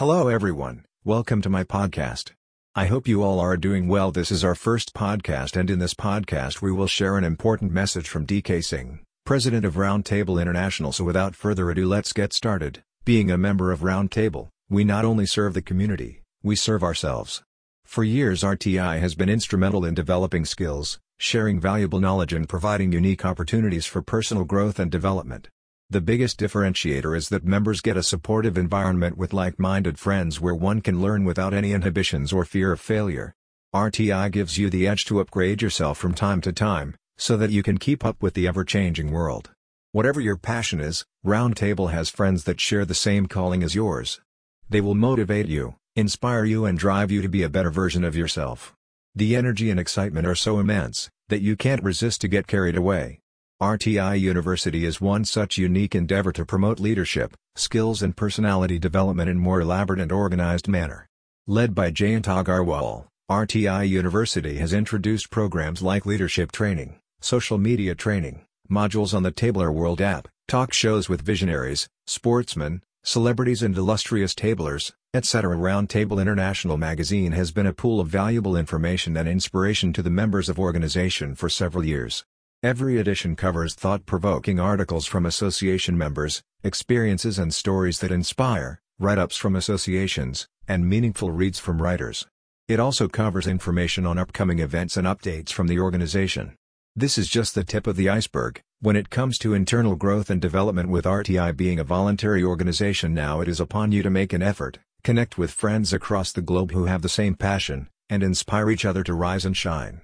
Hello everyone, welcome to my podcast. I hope you all are doing well. This is our first podcast, and in this podcast, we will share an important message from DK Singh, President of Roundtable International. So, without further ado, let's get started. Being a member of Roundtable, we not only serve the community, we serve ourselves. For years, RTI has been instrumental in developing skills, sharing valuable knowledge, and providing unique opportunities for personal growth and development. The biggest differentiator is that members get a supportive environment with like-minded friends where one can learn without any inhibitions or fear of failure. RTI gives you the edge to upgrade yourself from time to time, so that you can keep up with the ever-changing world. Whatever your passion is, Roundtable has friends that share the same calling as yours. They will motivate you, inspire you and drive you to be a better version of yourself. The energy and excitement are so immense, that you can't resist to get carried away. RTI University is one such unique endeavor to promote leadership, skills and personality development in more elaborate and organized manner. Led by Jayant Agarwal, RTI University has introduced programs like leadership training, social media training, modules on the Tabler World app, talk shows with visionaries, sportsmen, celebrities and illustrious tablers, etc. Roundtable International magazine has been a pool of valuable information and inspiration to the members of organization for several years. Every edition covers thought-provoking articles from association members, experiences and stories that inspire, write-ups from associations, and meaningful reads from writers. It also covers information on upcoming events and updates from the organization. This is just the tip of the iceberg. When it comes to internal growth and development with RTI being a voluntary organization now it is upon you to make an effort, connect with friends across the globe who have the same passion, and inspire each other to rise and shine.